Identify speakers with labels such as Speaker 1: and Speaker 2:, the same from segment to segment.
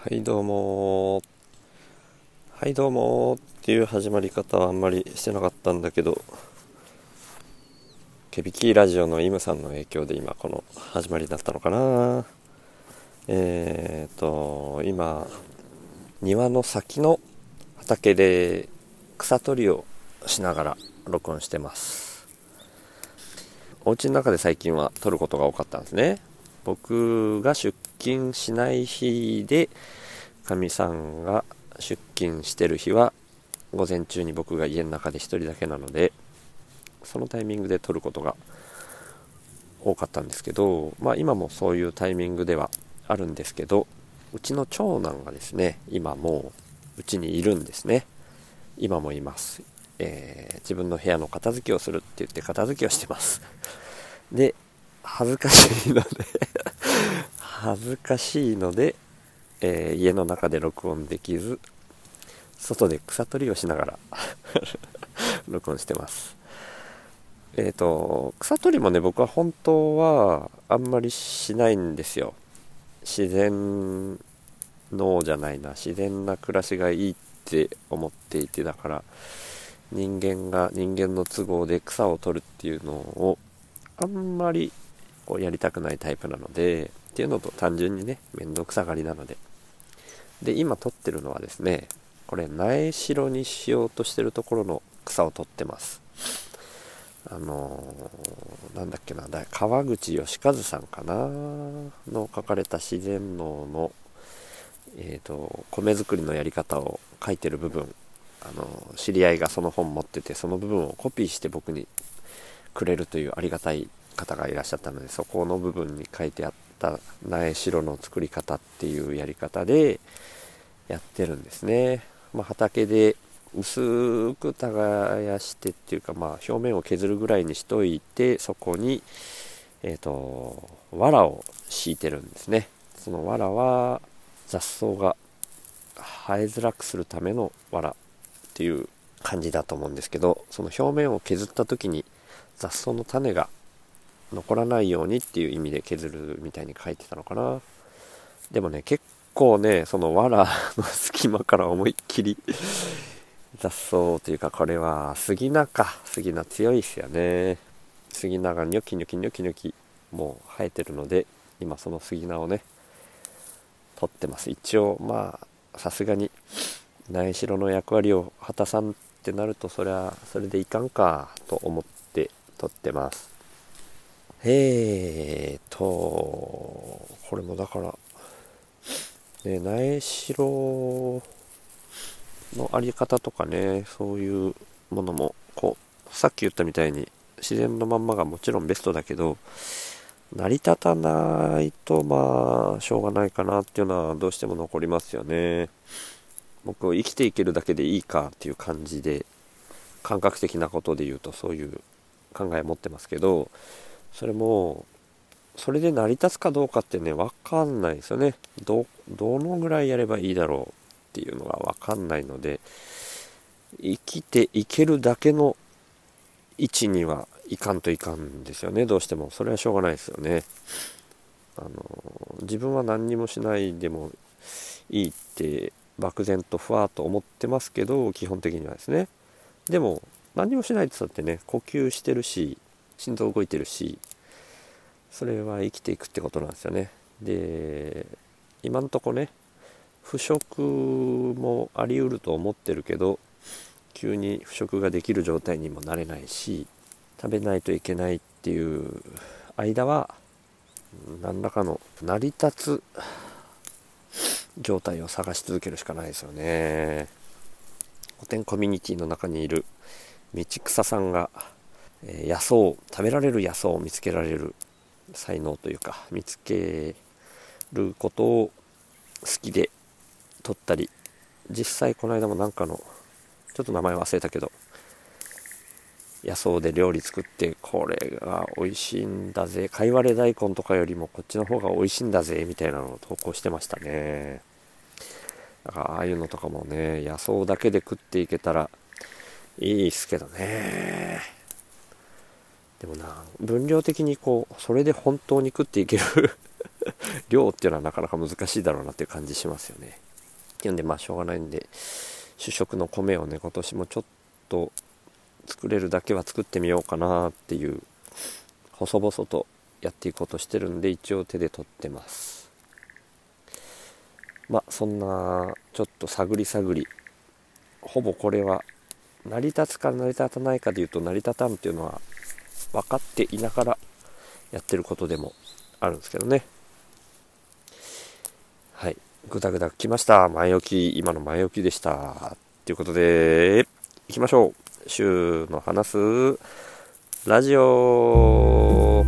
Speaker 1: はいどうもはいどうもっていう始まり方はあんまりしてなかったんだけどケビキーラジオのイムさんの影響で今この始まりだったのかな。えーと今庭の先の畑で草取りをしながら録音してます。お家の中で最近は撮ることが多かったんですね。僕が出勤しない日でかみさんが出勤してる日は午前中に僕が家の中で1人だけなのでそのタイミングで撮ることが多かったんですけどまあ今もそういうタイミングではあるんですけどうちの長男がですね今もううちにいるんですね。今もいます、えー、自分の部屋の片付けをするって言って片付けをしてます。で恥ずかしいので恥ずかしいので、えー、家の中で録音できず外で草取りをしながら 録音してます。えっ、ー、と草取りもね僕は本当はあんまりしないんですよ。自然のじゃないな。自然な暮らしがいいって思っていてだから人間が人間の都合で草を取るっていうのをあんまりこうやりたくないタイプなのでっていうのと単純にね面倒くさがりなので。で今撮ってるのはですねこれ苗代にしようとしてるところの草を取ってます。あのー、なんだっけな川口義和さんかなの書かれた自然農のえーと、米作りのやり方を書いてる部分。あの知り合いがその本持っててその部分をコピーして僕にくれるというありがたい方がいらっしゃったのでそこの部分に書いてあった苗代の作り方っていうやり方でやってるんですね、まあ、畑で薄く耕してっていうか、まあ、表面を削るぐらいにしといてそこに、えー、と藁を敷いてるんですね。その藁は雑草が生えづらくするための藁っていう感じだと思うんですけどその表面を削った時に雑草の種が残らないようにっていう意味で削るみたいに書いてたのかな。でもね結構ねその藁の隙間から思いっきり雑草というかこれは杉菜か。杉菜強いっすよね。杉菜がニョキニョキニョキニョキもう生えてるので今その杉菜をね取ってます。一応まあさすがに苗代の役割を果たさんってなるとそりゃそれでいかんかと思って取ってます。えーと、これもだから、ね、苗代のあり方とかね、そういうものも、こう、さっき言ったみたいに、自然のまんまがもちろんベストだけど、成り立たないと、まあ、しょうがないかなっていうのはどうしても残りますよね。僕、生きていけるだけでいいかっていう感じで、感覚的なことで言うとそういう考え持ってますけど、それもそれで成り立つかどうかってね分かんないですよね。どどのぐらいやればいいだろうっていうのが分かんないので生きていけるだけの位置にはいかんといかんですよね。どうしても。それはしょうがないですよね。あの自分は何にもしないでもいいって漠然とふわっと思ってますけど基本的にはですね。でも何もしないって言ったってね呼吸してるし心臓動いてるしそれは生きていくってことなんですよね。で今んとこね腐食もありうると思ってるけど急に腐食ができる状態にもなれないし食べないといけないっていう間は何らかの成り立つ状態を探し続けるしかないですよね。古典コミュニティの中にいる道草さんが野草食べられる野草を見つけられる才能というか見つけることを好きで撮ったり実際この間もなんかのちょっと名前忘れたけど野草で料理作ってこれが美味しいんだぜかいわれ大根とかよりもこっちの方が美味しいんだぜみたいなのを投稿してましたね。だからああいうのとかもね野草だけで食っていけたらいいっすけどね。でもな分量的にこうそれで本当に食っていける 量っていうのはなかなか難しいだろうなっていう感じしますよね。っていうんでまあしょうがないんで主食の米をね今年もちょっと作れるだけは作ってみようかなっていう細々とやっていこうとしてるんで一応手で取ってます。まあそんなちょっと探り探りほぼこれは成り立つか成り立たないかでいうと成り立たんっていうのは分かっていながらやってることでもあるんですけどね。はい。ぐだぐだ来ました。前置き。今の前置きでした。ということでいきましょう。週の話す。ラジオ。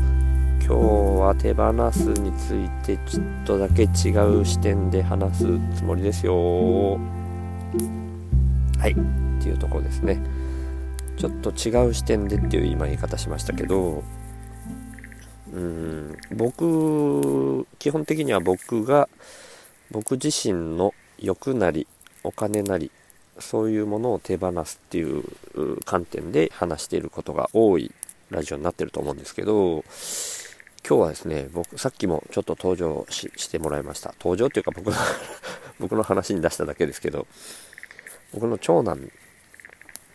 Speaker 1: 今日は手放すについてちょっとだけ違う視点で話すつもりですよ。はい。っていうところですね。ちょっと違う視点でっていう今言い方しましたけどうん僕基本的には僕が僕自身の欲なりお金なりそういうものを手放すっていう観点で話していることが多いラジオになってると思うんですけど今日はですね僕さっきもちょっと登場してもらいました。登場っていうか僕の 僕の話に出しただけですけど僕の長男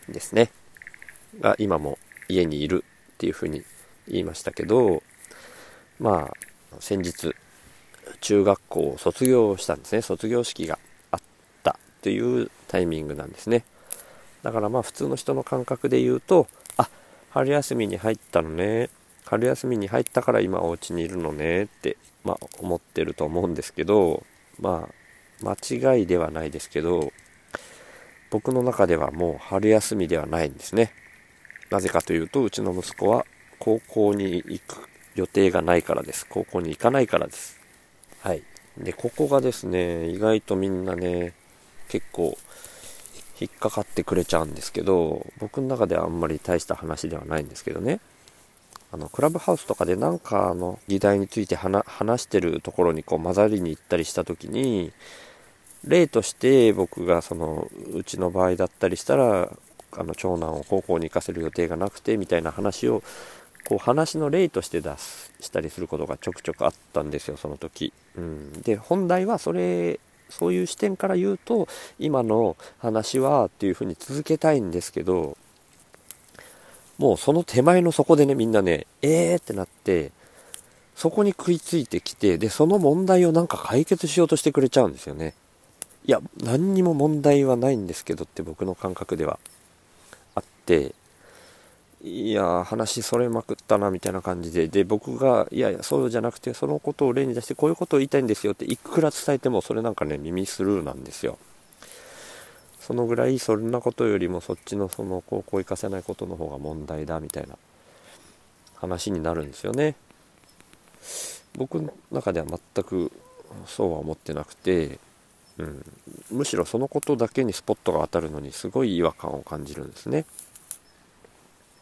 Speaker 1: ですね。が今も家にいるっていうふうに言いましたけどまあ先日中学校を卒業したんですね。卒業式があったというタイミングなんですね。だからまあ普通の人の感覚で言うとあ春休みに入ったのね。春休みに入ったから今お家にいるのね。ってまあ思ってると思うんですけどまあ間違いではないですけど僕の中ではもう春休みではないんですね。なぜかというとうちの息子は高校に行く予定がないからです。高校に行かないからです。はい。でここがですね意外とみんなね結構引っかかってくれちゃうんですけど僕の中ではあんまり大した話ではないんですけどね。あのクラブハウスとかで何かの議題について話してるところにこう混ざりに行ったりした時に例として僕がそのうちの場合だったりしたらあの長男を高校に行かせる予定がなくてみたいな話をこう話の例として出すしたりすることがちょくちょくあったんですよその時、うん、で本題はそれそういう視点から言うと今の話はっていうふうに続けたいんですけどもうその手前の底でねみんなねえーってなってそこに食いついてきてでその問題をなんか解決しようとしてくれちゃうんですよね。いや何にも問題はないんですけどって僕の感覚では。ていや話それまくったなみたいな感じでで僕がいやいやそうじゃなくてそのことを例に出してこういうことを言いたいんですよっていくら伝えてもそれなんかね耳スルーなんですよ。そのぐらいそんなことよりもそっちのその高校行かせないことの方が問題だみたいな話になるんですよね。僕の中では全くそうは思ってなくてうん、むしろそのことだけにスポットが当たるのにすごい違和感を感じるんですね。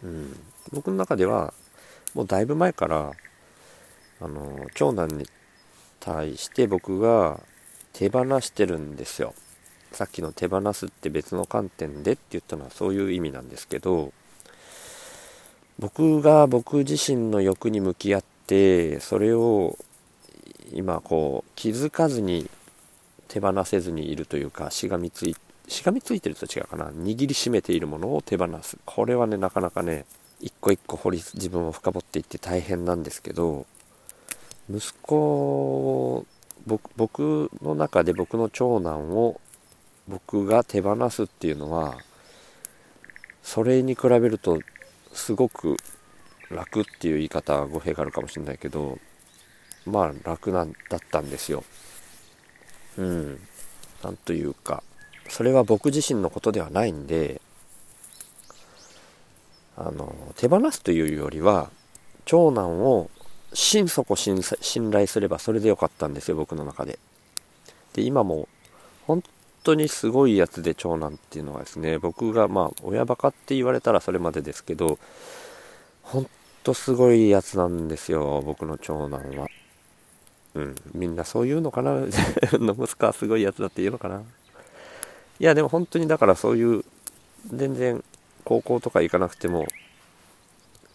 Speaker 1: うん、僕の中ではもうだいぶ前からあの長男に対して僕が手放してるんですよ。さっきの手放すって別の観点でって言ったのはそういう意味なんですけど僕が僕自身の欲に向き合ってそれを今こう気づかずに手放せずにいるというかしがみついしがみついてると違うかな。握りしめているものを手放す。これはねなかなかね一個一個掘り自分を深掘っていって大変なんですけど息子僕僕の中で僕の長男を僕が手放すっていうのはそれに比べるとすごく楽っていう言い方は語弊があるかもしれないけどまあ楽なんだったんですよ。うん、なんというか、それは僕自身のことではないんで、あの、手放すというよりは、長男を心底信頼すればそれでよかったんですよ、僕の中で。で、今も、本当にすごいやつで長男っていうのはですね、僕がまあ、親バカって言われたらそれまでですけど、本当すごいやつなんですよ、僕の長男は。うん、みんなそういうのかな？の息子はすごいやつだって言うのかな？いやでも本当にだからそういう全然高校とか行かなくても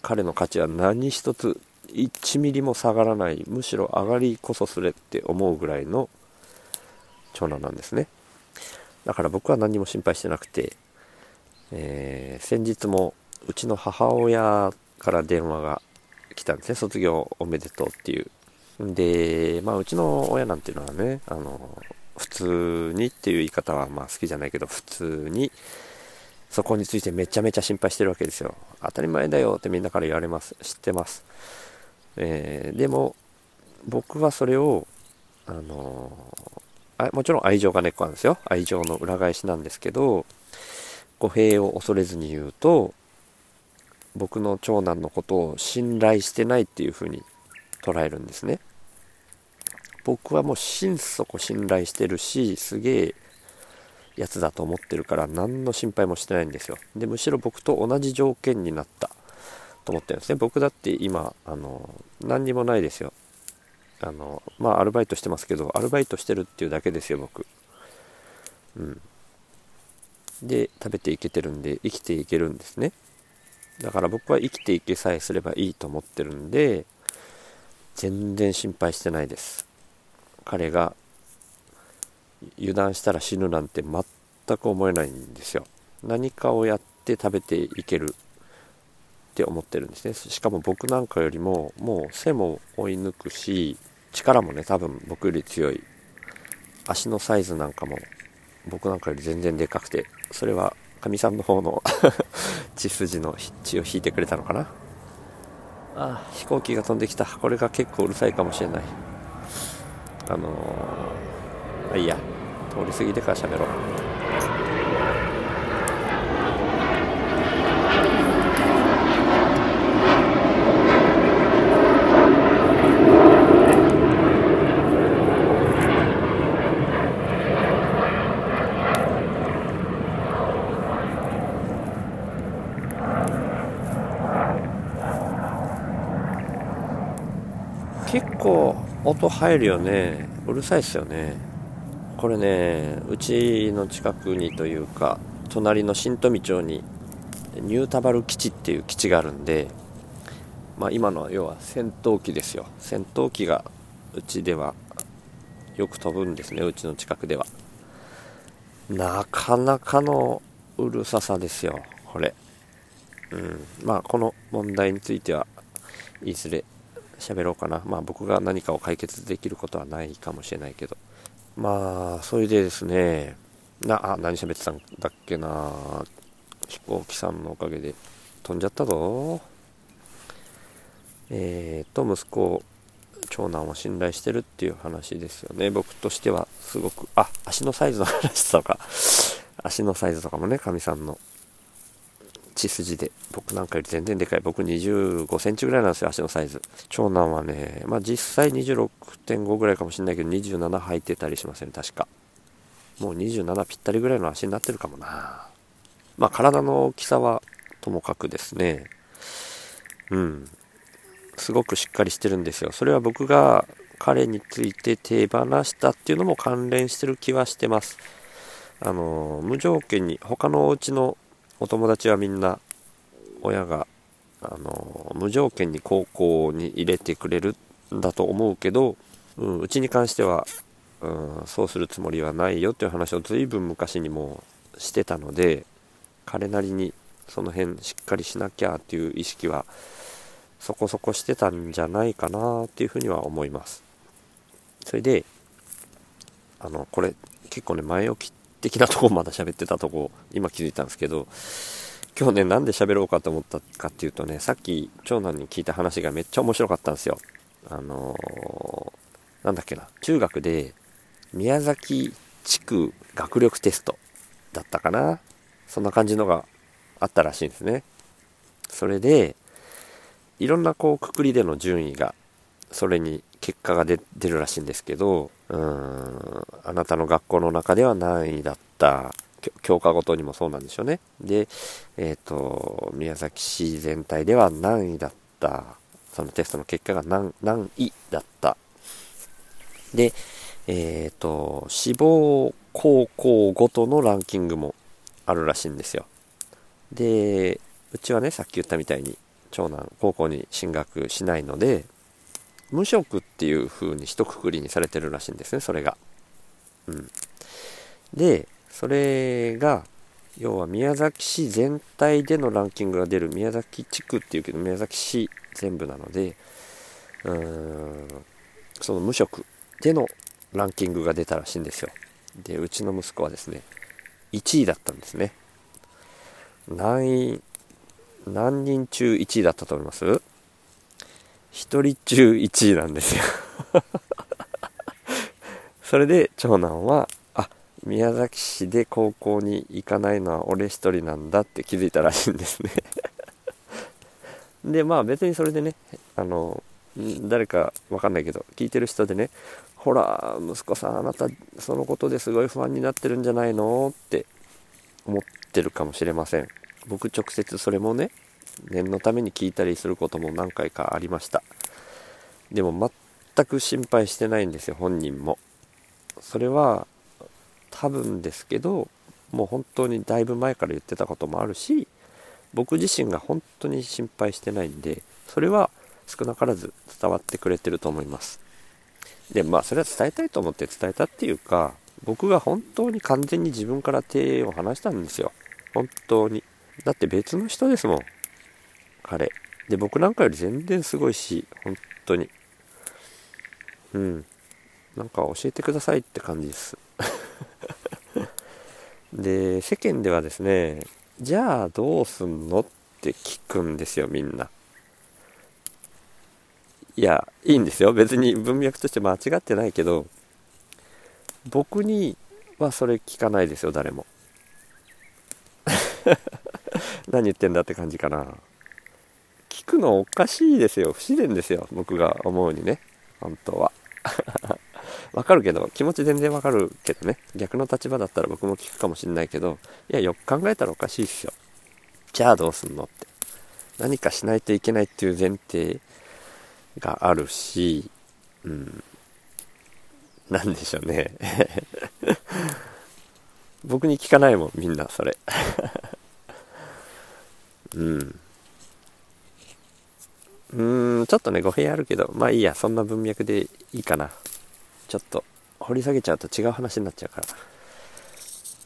Speaker 1: 彼の価値は何一つ1ミリも下がらないむしろ上がりこそすれって思うぐらいの長男なんですね。だから僕は何も心配してなくて、えー、先日もうちの母親から電話が来たんですね。卒業おめでとうっていう。でまあうちの親なんていうのはねあの普通にっていう言い方はまあ好きじゃないけど普通にそこについてめちゃめちゃ心配してるわけですよ。当たり前だよってみんなから言われます知ってます。えー、でも僕はそれをあのー、もちろん愛情が根っこなんですよ。愛情の裏返しなんですけど語弊を恐れずに言うと僕の長男のことを信頼してないっていうふうに捉えるんですね。僕はもう心底信頼してるしすげえやつだと思ってるから何の心配もしてないんですよ。でむしろ僕と同じ条件になった。と思ってるんですね。僕だって今あの何にもないですよ。あのまあアルバイトしてますけどアルバイトしてるっていうだけですよ僕。うん。で食べていけてるんで生きていけるんですね。だから僕は生きていけさえすればいいと思ってるんで全然心配してないです。彼が油断したら死ぬなんて全く思えないんですよ。何かをやって食べていけるって思ってるんですね。しかも僕なんかよりももう背も追い抜くし力もね多分僕より強い。足のサイズなんかも僕なんかより全然でかくてそれはかみさんの方の 血筋の血を引いてくれたのかな。あ飛行機が飛んできた。これが結構うるさいかもしれない。あのー、あいいや。通り過ぎてから喋ろう結構音入るよね。うるさいっすよね。これねうちの近くにというか隣の新富町にニュータバル基地っていう基地があるんでまあ今の要は戦闘機ですよ。戦闘機がうちではよく飛ぶんですねうちの近くでは。なかなかのうるささですよこれ。うん。まあこの問題についてはいずれ喋ろうかな。まあ僕が何かを解決できることはないかもしれないけど。まあ、それでですね、な、あ、何喋ってたんだっけな。飛行機さんのおかげで飛んじゃったぞ。えーと、息子、長男を信頼してるっていう話ですよね。僕としてはすごく、あ、足のサイズの話とか、足のサイズとかもね、かみさんの血筋で僕なんかより全然でかい。僕25センチぐらいなんですよ足のサイズ。長男はねまあ実際26.5ぐらいかもしれないけど27履いてたりしません、ね、確か。もう27ぴったりぐらいの足になってるかもな。まあ体の大きさはともかくですね。うん。すごくしっかりしてるんですよ。それは僕が彼について手放したっていうのも関連してる気はしてます。あの無条件に他のお家のお友達はみんな親があの無条件に高校に入れてくれるんだと思うけど、うん、うちに関しては、うん、そうするつもりはないよっていう話を随分昔にもしてたので彼なりにその辺しっかりしなきゃっていう意識はそこそこしてたんじゃないかなっていうふうには思います。それであのこれ結構ね前置き的なとこまだ喋ってたとこ今気づいたんですけど今日ねなんで喋ろうかと思ったかっていうとねさっき長男に聞いた話がめっちゃ面白かったんですよ。あのー、なんだっけな中学で宮崎地区学力テストだったかな。そんな感じのがあったらしいんですね。それでいろんなこうくくりでの順位がそれに結果が出るらしいんですけど、うん、あなたの学校の中では何位だった、教科ごとにもそうなんでしょうね。で、えっ、ー、と、宮崎市全体では何位だった、そのテストの結果が何何位だった。で、えっ、ー、と、志望高校ごとのランキングもあるらしいんですよ。で、うちはね、さっき言ったみたいに、長男高校に進学しないので無職っていう風に一括りにされてるらしいんですねそれが。うん、でそれが要は宮崎市全体でのランキングが出る。宮崎地区っていうけど宮崎市全部なのでうーんその無職でのランキングが出たらしいんですよ。でうちの息子はですね1位だったんですね。何位何人中1位だったと思います？1人中1位なんですよ。それで長男はあ宮崎市で高校に行かないのは俺一人なんだって気づいたらしいんですね。でまあ別にそれでねあの誰かわかんないけど聞いてる人でねほら息子さんあなたそのことですごい不安になってるんじゃないのって思ってるかもしれません。僕直接それもね念のために聞いたりすることも何回かありました。でも全く心配してないんですよ本人も。それは多分ですけどもう本当にだいぶ前から言ってたこともあるし僕自身が本当に心配してないんでそれは少なからず伝わってくれてると思います。でまあそれは伝えたいと思って伝えたっていうか僕が本当に完全に自分から手を離したんですよ。本当に。だって別の人ですもん。彼。で僕なんかより全然すごいし本当に。うん。なんか教えてくださいって感じです。で世間ではですねじゃあどうすんのって聞くんですよみんな。いやいいんですよ。別に文脈として間違ってないけど僕にはそれ聞かないですよ誰も。何言ってんだって感じかな。聞くのおかしいですよ。不自然ですよ。僕が思うにね。本当は。わかるけど気持ち全然わかるけどね。逆の立場だったら僕も聞くかもしんないけどいやよく考えたらおかしいっすよ。じゃあどうすんのって。何かしないといけないっていう前提があるしうん。なんでしょうね。僕に聞かないもんみんなそれ。うん。うーんちょっとね語弊あるけどまあいいやそんな文脈でいいかな。ちょっと掘り下げちゃうと違う話になっちゃうから。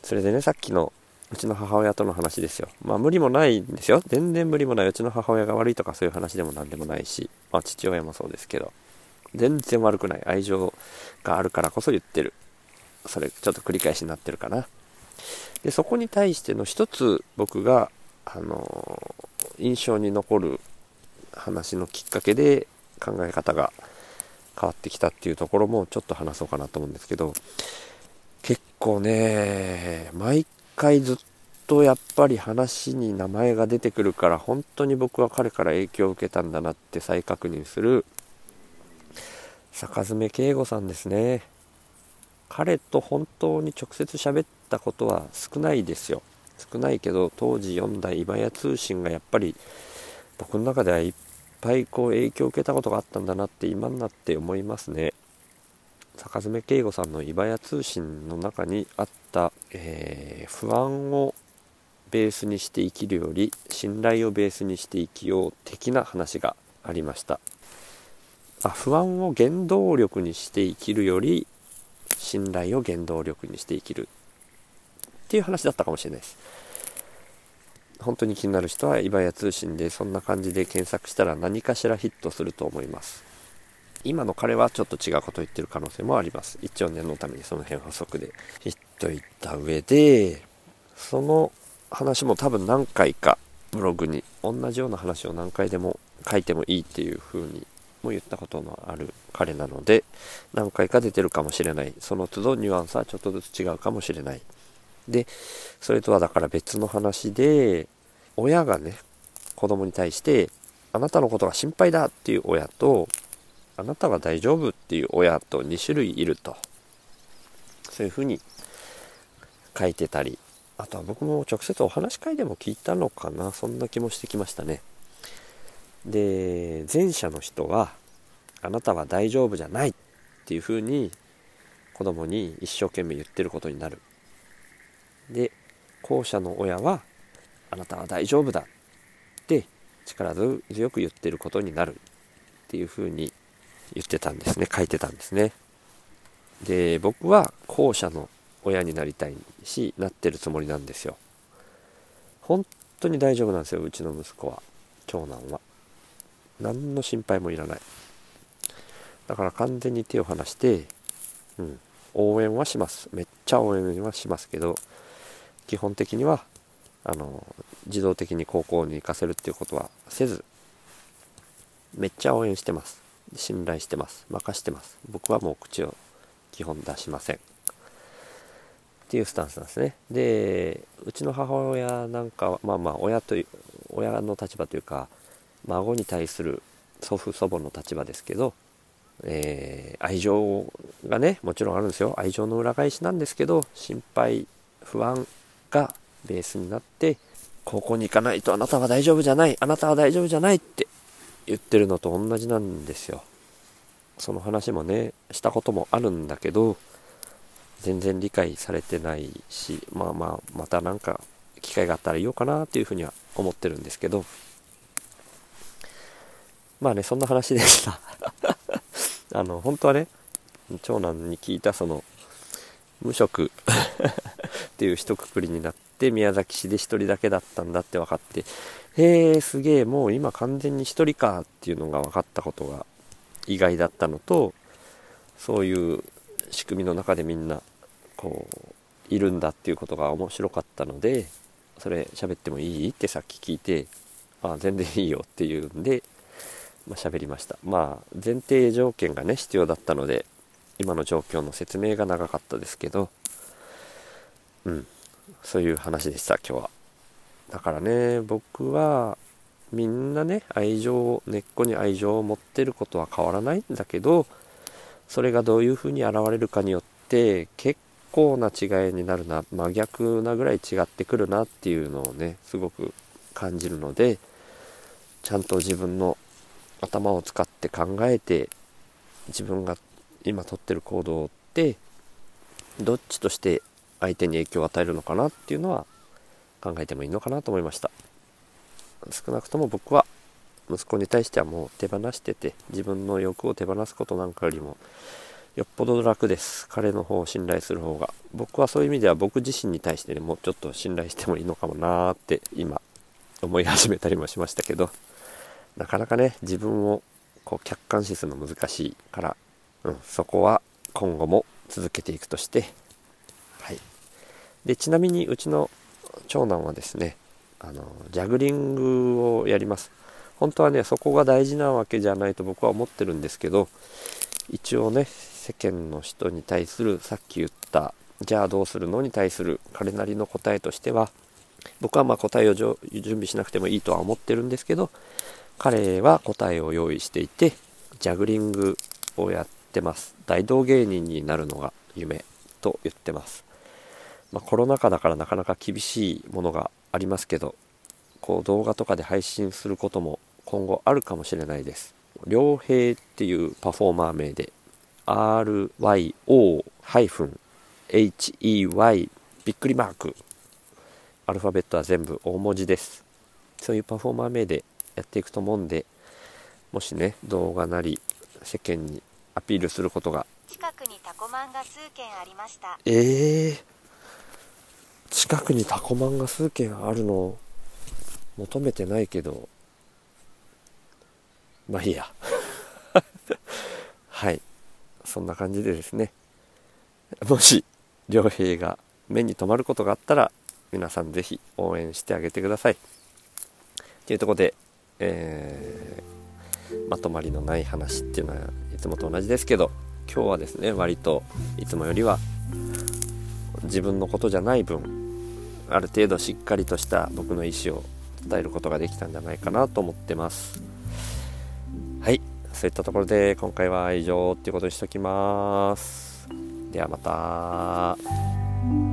Speaker 1: それでねさっきのうちの母親との話ですよ。まあ無理もないんですよ。全然無理もない。うちの母親が悪いとかそういう話でも何でもないし。まあ父親もそうですけど。全然悪くない。愛情があるからこそ言ってる。それちょっと繰り返しになってるかな。でそこに対しての一つ僕があの印象に残る話のきっかけで考え方が変わってきたっていうところもちょっと話そうかなと思うんですけど結構ね毎回ずっとやっぱり話に名前が出てくるから本当に僕は彼から影響を受けたんだなって再確認する坂爪慶吾さんですね。彼と本当に直接喋ったことは少ないですよ。少ないけど当時読んだ今や通信がやっぱり僕の中ではいっぱいこう影響を受けたことがあったんだなって今になって思いますね。坂爪慶吾さんの「イバヤ通信」の中にあった、えー、不安をベースにして生きるより信頼をベースにして生きよう的な話がありました。あ不安を原動力にして生きるより信頼を原動力にして生きるっていう話だったかもしれないです。本当に気になる人はイバヤ通信でそんな感じで検索したら何かしらヒットすると思います。今の彼はちょっと違うことを言ってる可能性もあります。一応念のためにその辺補足で言っといた上でその話も多分何回かブログに同じような話を何回でも書いてもいいっていう風にも言ったことのある彼なので何回か出てるかもしれない。その都度ニュアンスはちょっとずつ違うかもしれない。でそれとはだから別の話で親がね子供に対してあなたのことが心配だっていう親とあなたは大丈夫っていう親と2種類いると。そういうふうに書いてたりあとは僕も直接お話し会でも聞いたのかな。そんな気もしてきましたね。で前者の人はあなたは大丈夫じゃないっていうふうに子供に一生懸命言ってることになる。で後者の親はあなたは大丈夫だ。って力強く言ってることになるっていうふうに言ってたんですね。書いてたんですね。で僕は後者の親になりたいしなってるつもりなんですよ。本当に大丈夫なんですようちの息子は。長男は。何の心配もいらない。だから完全に手を離して、うん、応援はします。めっちゃ応援はしますけど基本的にはあの自動的に高校に行かせるっていうことはせずめっちゃ応援してます。信頼してます。任してます。僕はもう口を基本出しません。っていうスタンスなんですね。でうちの母親なんかはまあまあ親という親の立場というか孫に対する祖父祖母の立場ですけど、えー、愛情がねもちろんあるんですよ。愛情の裏返しなんですけど心配不安がベースになって高校に行かないとあなたは大丈夫じゃないあなたは大丈夫じゃないって言ってるのと同じなんですよ。その話もねしたこともあるんだけど全然理解されてないしまあまあまた何か機会があったら言おうかなっていうふうには思ってるんですけど。まあねそんな話でした。あの本当はね長男に聞いたその無職 っていう一括りになって宮崎市で1人だけだったんだって分かってへえすげえもう今完全に1人かっていうのが分かったことが意外だったのとそういう仕組みの中でみんなこういるんだっていうことが面白かったのでそれ喋ってもいいってさっき聞いてあ全然いいよっていうんで、まあ、喋りました。まあ前提条件がね必要だったので今の状況の説明が長かったですけどうん。そういう話でした今日は。だからね僕はみんなね愛情根っこに愛情を持ってることは変わらないんだけどそれがどういうふうに現れるかによって結構な違いになるな真逆なぐらい違ってくるなっていうのをねすごく感じるのでちゃんと自分の頭を使って考えて自分が今取ってる行動ってどっちとして相手に影響を与えるのかなっていうのは考えてもいいのかなと思いました。少なくとも僕は息子に対してはもう手放してて自分の欲を手放すことなんかよりもよっぽど楽です。彼の方を信頼する方が。僕はそういう意味では僕自身に対してねもうちょっと信頼してもいいのかもなーって今思い始めたりもしましたけどなかなかね自分をこう客観視するの難しいから、うん、そこは今後も続けていくとしてでちなみにうちの長男はですねあのジャグリングをやります。本当はねそこが大事なわけじゃないと僕は思ってるんですけど一応ね世間の人に対するさっき言ったじゃあどうするのに対する彼なりの答えとしては僕はまあ答えを準備しなくてもいいとは思ってるんですけど彼は答えを用意していてジャグリングをやってます。大道芸人になるのが夢と言ってます。まあ、コロナ禍だからなかなか厳しいものがありますけどこう動画とかで配信することも今後あるかもしれないです。良平っていうパフォーマー名で RYO-HEY びっくりマーク。アルファベットは全部大文字です。そういうパフォーマー名でやっていくと思うんでもしね動画なり世間にアピールすることが
Speaker 2: 近くにタコマンが数件ありました。
Speaker 1: ええー近くにタコマンが数軒あるのを求めてないけどまあいいや。はい。そんな感じでですね。もし良平が目に留まることがあったら皆さん是非応援してあげてください。というとこで、えー、まとまりのない話っていうのはいつもと同じですけど今日はですね割といつもよりは自分のことじゃない分ある程度しっかりとした僕の意思を伝えることができたんじゃないかなと思ってます。はい。そういったところで今回は以上っていうことにしときます。ではまた。